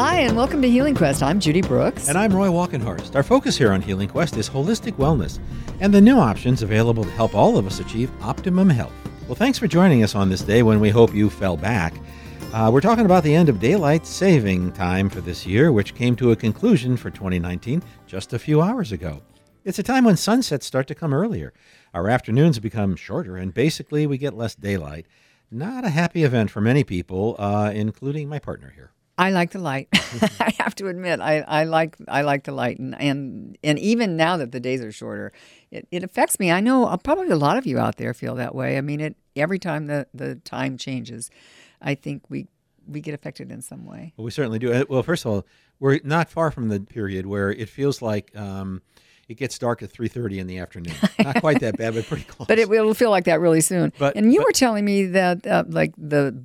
Hi, and welcome to Healing Quest. I'm Judy Brooks. And I'm Roy Walkenhorst. Our focus here on Healing Quest is holistic wellness and the new options available to help all of us achieve optimum health. Well, thanks for joining us on this day when we hope you fell back. Uh, we're talking about the end of daylight saving time for this year, which came to a conclusion for 2019 just a few hours ago. It's a time when sunsets start to come earlier. Our afternoons become shorter, and basically we get less daylight. Not a happy event for many people, uh, including my partner here. I like the light. I have to admit, I, I like I like the light, and, and and even now that the days are shorter, it, it affects me. I know uh, probably a lot of you out there feel that way. I mean, it every time the the time changes, I think we we get affected in some way. Well, we certainly do. Uh, well, first of all, we're not far from the period where it feels like. Um, it gets dark at 3.30 in the afternoon. Not quite that bad but pretty close but it will feel like that really soon. But, and you but, were telling me that uh, like the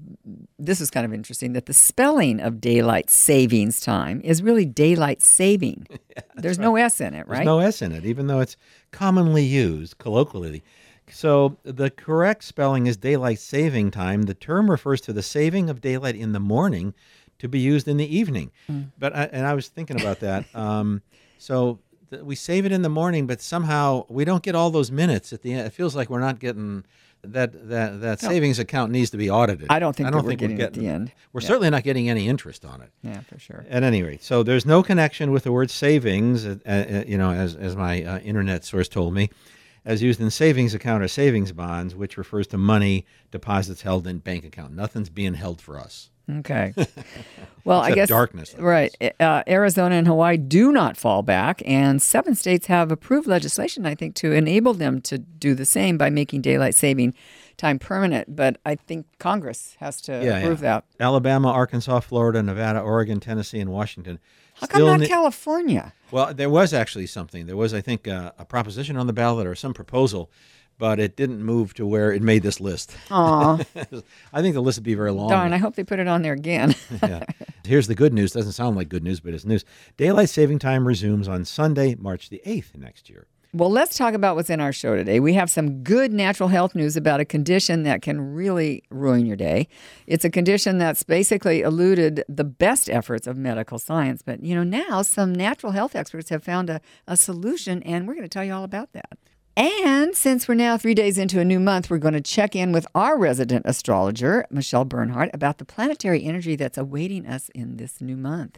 this is kind of interesting that the spelling of daylight savings time is really daylight saving. Yeah, there's right. no s in it right? there's no s in it even though it's commonly used colloquially. So the correct spelling is daylight saving time. The term refers to the saving of daylight in the morning to be used in the evening. Mm. but I, and i was thinking about that um, so we save it in the morning, but somehow we don't get all those minutes at the end. It feels like we're not getting that that that no. savings account needs to be audited. I don't think I don't think we're getting, we're getting at the end. We're yeah. certainly not getting any interest on it. Yeah, for sure. At any rate, so there's no connection with the word savings. Uh, uh, you know, as as my uh, internet source told me, as used in savings account or savings bonds, which refers to money deposits held in bank account. Nothing's being held for us. Okay. Well, I guess darkness. Right. Uh, Arizona and Hawaii do not fall back, and seven states have approved legislation, I think, to enable them to do the same by making daylight saving time permanent. But I think Congress has to yeah, approve yeah. that. Alabama, Arkansas, Florida, Nevada, Oregon, Tennessee, and Washington. How come not ne- California? Well, there was actually something. There was, I think, uh, a proposition on the ballot or some proposal but it didn't move to where it made this list. Aw. I think the list would be very long. Darn, I hope they put it on there again. yeah. Here's the good news. Doesn't sound like good news, but it's news. Daylight saving time resumes on Sunday, March the 8th next year. Well, let's talk about what's in our show today. We have some good natural health news about a condition that can really ruin your day. It's a condition that's basically eluded the best efforts of medical science. But, you know, now some natural health experts have found a, a solution, and we're going to tell you all about that. And since we're now three days into a new month, we're going to check in with our resident astrologer, Michelle Bernhardt, about the planetary energy that's awaiting us in this new month.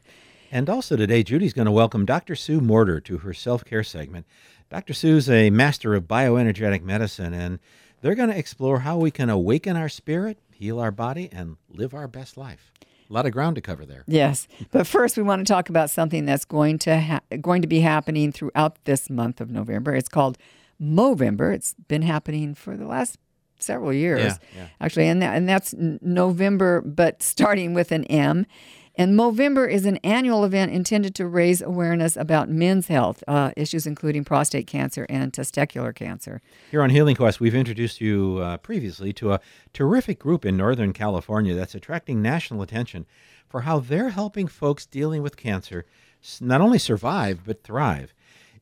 And also today, Judy's going to welcome Dr. Sue Morter to her self care segment. Dr. Sue's a master of bioenergetic medicine, and they're going to explore how we can awaken our spirit, heal our body, and live our best life. A lot of ground to cover there. Yes, but first we want to talk about something that's going to ha- going to be happening throughout this month of November. It's called Movember. It's been happening for the last several years, yeah, yeah. actually, and that, and that's November, but starting with an M. And Movember is an annual event intended to raise awareness about men's health uh, issues, including prostate cancer and testicular cancer. Here on Healing Quest, we've introduced you uh, previously to a terrific group in Northern California that's attracting national attention for how they're helping folks dealing with cancer not only survive but thrive.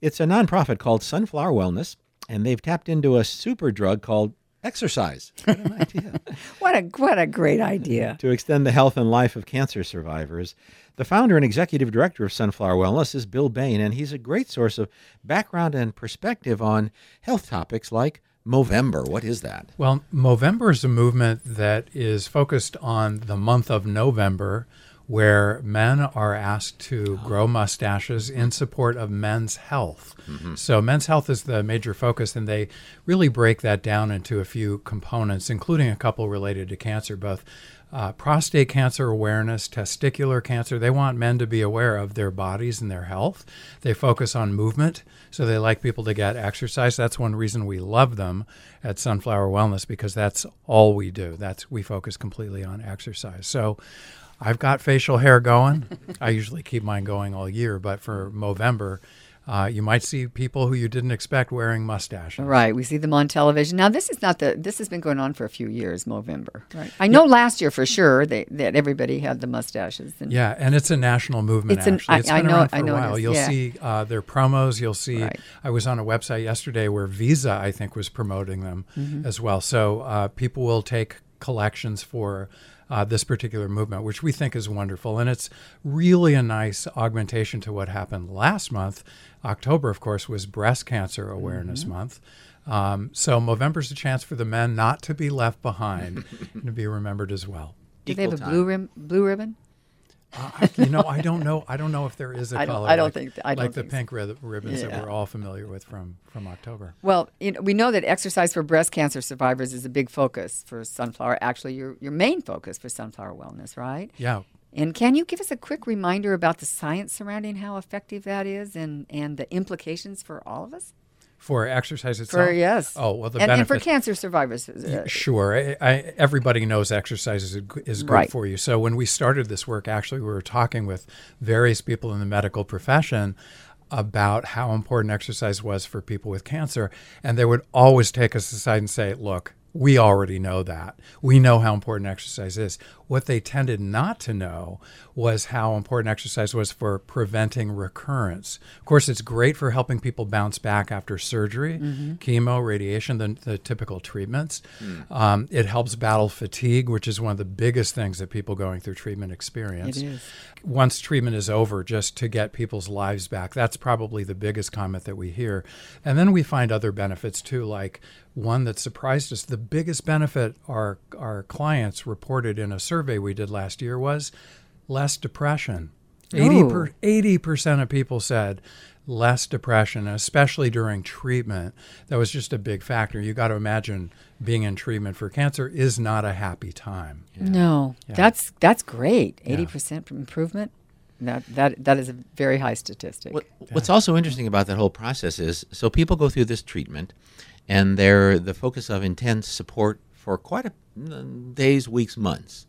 It's a nonprofit called Sunflower Wellness, and they've tapped into a super drug called exercise. What an idea. what a what a great idea. to extend the health and life of cancer survivors. The founder and executive director of Sunflower Wellness is Bill Bain, and he's a great source of background and perspective on health topics like Movember. What is that? Well, Movember is a movement that is focused on the month of November where men are asked to grow mustaches in support of men's health. Mm-hmm. So, men's health is the major focus, and they really break that down into a few components, including a couple related to cancer, both uh, prostate cancer awareness, testicular cancer. They want men to be aware of their bodies and their health. They focus on movement, so they like people to get exercise. That's one reason we love them at Sunflower Wellness because that's all we do. That's we focus completely on exercise. So I've got facial hair going. I usually keep mine going all year, but for Movember, uh, you might see people who you didn't expect wearing mustaches. Right. We see them on television. Now, this is not the. This has been going on for a few years. Movember. Right. I know last year for sure they, that everybody had the mustaches. And yeah, and it's a national movement. It's an, actually, it's I, been I know, around for I know a while. You'll yeah. see uh, their promos. You'll see. Right. I was on a website yesterday where Visa, I think, was promoting them mm-hmm. as well. So uh, people will take collections for uh, this particular movement, which we think is wonderful. And it's really a nice augmentation to what happened last month. October, of course, was Breast Cancer Awareness Mm-hmm. Month. Um, so November's a chance for the men not to be left behind and to be remembered as well. Do they have a Equal blue time. rim, blue ribbon? Uh, I, you know, I don't know. I don't know if there is a I color. I don't like, think- I don't like the think so. pink rib- ribbons Yeah. that we're all familiar with from from October. Well, you know, we know that exercise for breast cancer survivors is a big focus for Sunflower. Actually, your your main focus for Sunflower Wellness, right? Yeah. And can you give us a quick reminder about the science surrounding how effective that is, and and the implications for all of us? For exercise itself. For yes. Oh well, the and, and for cancer survivors. uh, Sure. I, I, everybody knows exercise is, is good Right. for you. So when we started this work, actually, we were talking with various people in the medical profession about how important exercise was for people with cancer. And they would always take us aside and say, look, we already know that. We know how important exercise is. What they tended not to know was how important exercise was for preventing recurrence. Of course, it's great for helping people bounce back after surgery, chemo, radiation, the, the typical treatments. Um, it helps battle fatigue, which is one of the biggest things that people going through treatment experience. It is. Once treatment is over, just to get people's lives back. That's probably the biggest comment that we hear. And then we find other benefits too, like one that surprised us. The biggest benefit our, our clients reported in a survey we did last year was less depression. 80 per, 80% of people said less depression, especially during treatment. That was just a big factor. You got to imagine being in treatment for cancer is not a happy time. No, Yeah. that's that's great. Yeah. Eighty percent improvement. That that that is a very high statistic. What, what's also interesting about that whole process is so people go through this treatment and they're the focus of intense support for quite a mm, days, weeks, months.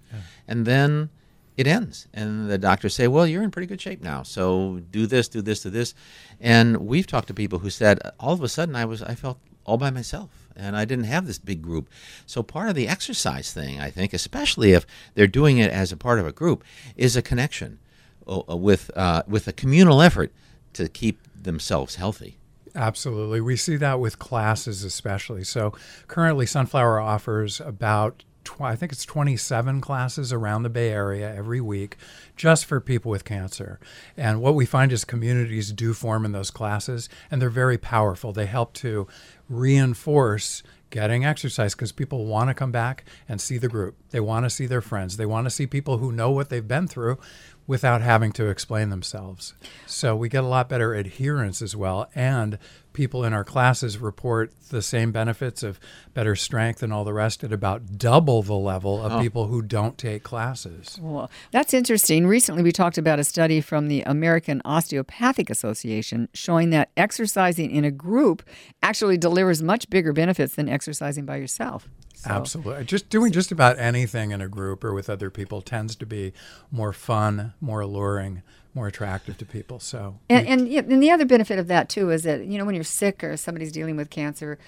And then it ends and the doctors say, "Well, you're in pretty good shape now. So do this, do this, do this." And we've talked to people who said all of a sudden I was I felt all by myself and I didn't have this big group. So part of the exercise thing, I think, especially if they're doing it as a part of a group, is a connection uh, with uh, with a communal effort to keep themselves healthy. Absolutely. We see that with classes, especially. So currently, Sunflower offers about, I think it's 27 classes around the Bay Area every week just for people with cancer. And what we find is communities do form in those classes, and they're very powerful. They help to reinforce getting exercise because people want to come back and see the group. They want to see their friends. They want to see people who know what they've been through without having to explain themselves. So we get a lot better adherence as well. And people in our classes report the same benefits of better strength and all the rest at about double the level of oh. people who don't take classes. Well, that's interesting. Recently, we talked about a study from the American Osteopathic Association showing that exercising in a group actually delivers much bigger benefits than exercising by yourself. So- Absolutely. Just doing just about anything in a group or with other people tends to be more fun, more alluring, more attractive to people. So And, and, and the other benefit of that too is that you know when you're sick or somebody's dealing with cancer,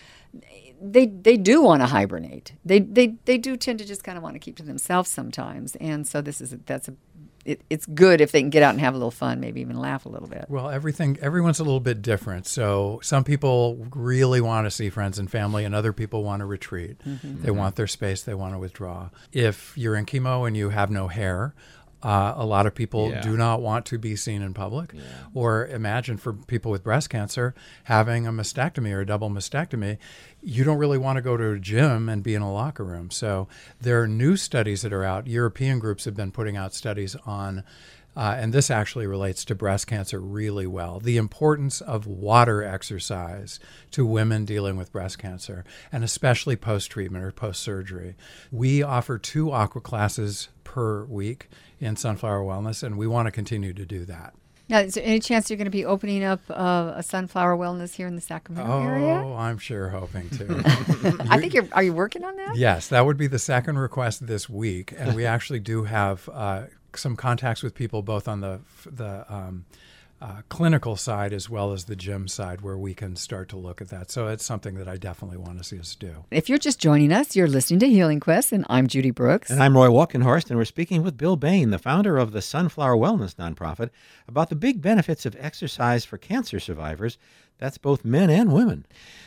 they they do want to hibernate. They they they do tend to just kind of want to keep to themselves sometimes. And so this is that's a it, it's good if they can get out and have a little fun, maybe even laugh a little bit. Well, everything everyone's a little bit different. So some people really want to see friends and family, and other people want to retreat. Mm-hmm. They mm-hmm. want their space. They want to withdraw. If you're in chemo and you have no hair. Uh, a lot of people Yeah. do not want to be seen in public. Or imagine for people with breast cancer having a mastectomy or a double mastectomy, you don't really want to go to a gym and be in a locker room. So there are new studies that are out. European groups have been putting out studies on uh, and this actually relates to breast cancer really well. The importance of water exercise to women dealing with breast cancer, and especially post treatment or post surgery. We offer two aqua classes per week in Sunflower Wellness, and we want to continue to do that. Now, is there any chance you're going to be opening up uh, a sunflower wellness here in the Sacramento area? Oh, I'm sure hoping to. I think you're. Are you working on that? Yes, that would be the second request this week, and we actually do have uh, some contacts with people both on the the um, uh, clinical side as well as the gym side, where we can start to look at that. So it's something that I definitely want to see us do. If you're just joining us, you're listening to Healing Quest, and I'm Judy Brooks. And I'm Roy Walkenhorst, and we're speaking with Bill Bain, the founder of the Sunflower Wellness nonprofit, about the big benefits of exercise for cancer survivors. That's both men and women.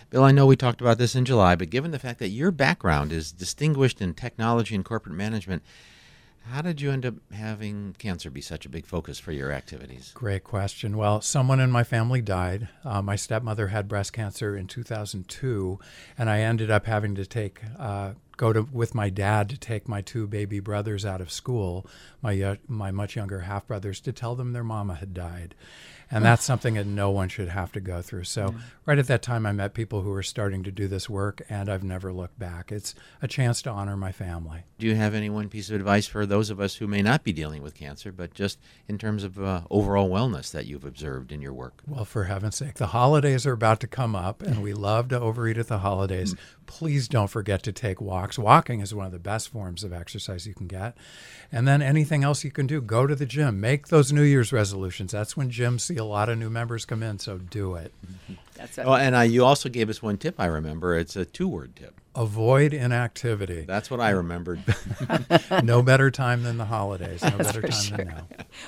Bill, I know we talked about this in July, but given the fact that your background is distinguished in technology and corporate management, How did you end up having cancer be such a big focus for your activities? Great question. Well, someone in my family died. Uh, my stepmother had breast cancer in 2002, and I ended up having to take uh, go to with my dad to take my two baby brothers out of school, my uh, my much younger half brothers, to tell them their mama had died. And that's something that no one should have to go through. So, right at that time, I met people who were starting to do this work, and I've never looked back. It's a chance to honor my family. Do you have any one piece of advice for those of us who may not be dealing with cancer, but just in terms of uh, overall wellness that you've observed in your work? Well, for heaven's sake, the holidays are about to come up, and we love to overeat at the holidays. Please don't forget to take walks. Walking is one of the best forms of exercise you can get. And then anything else you can do, go to the gym. Make those New Year's resolutions. That's when gyms see a lot of new members come in, so do it. That's Oh, and uh, you also gave us one tip, I remember. It's a two word tip. Avoid inactivity. That's what I remembered. No better time than the holidays. No better time sure. than now.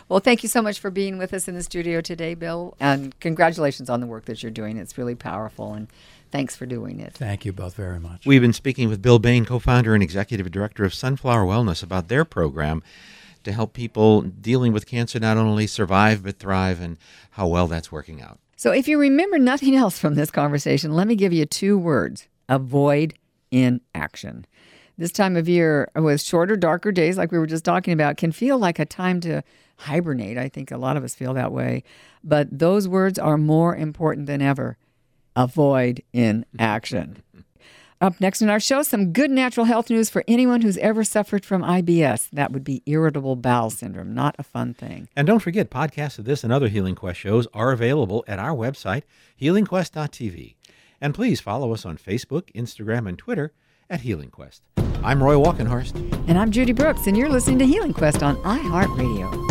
Well, thank you so much for being with us in the studio today, Bill. And congratulations on the work that you're doing. It's really powerful, and thanks for doing it. Thank you both very much. We've been speaking with Bill Bain, co founder and executive director of Sunflower Wellness, about their program to help people dealing with cancer not only survive but thrive and how well that's working out. So, if you remember nothing else from this conversation, let me give you two words avoid inaction. This time of year, with shorter, darker days, like we were just talking about, can feel like a time to hibernate. I think a lot of us feel that way. But those words are more important than ever. Avoid inaction. Up next in our show, some good natural health news for anyone who's ever suffered from IBS. That would be irritable bowel syndrome. Not a fun thing. And don't forget, podcasts of this and other Healing Quest shows are available at our website, healingquest.tv. And please follow us on Facebook, Instagram, and Twitter at Healing Quest. I'm Roy Walkenhorst. And I'm Judy Brooks, and you're listening to Healing Quest on iHeartRadio.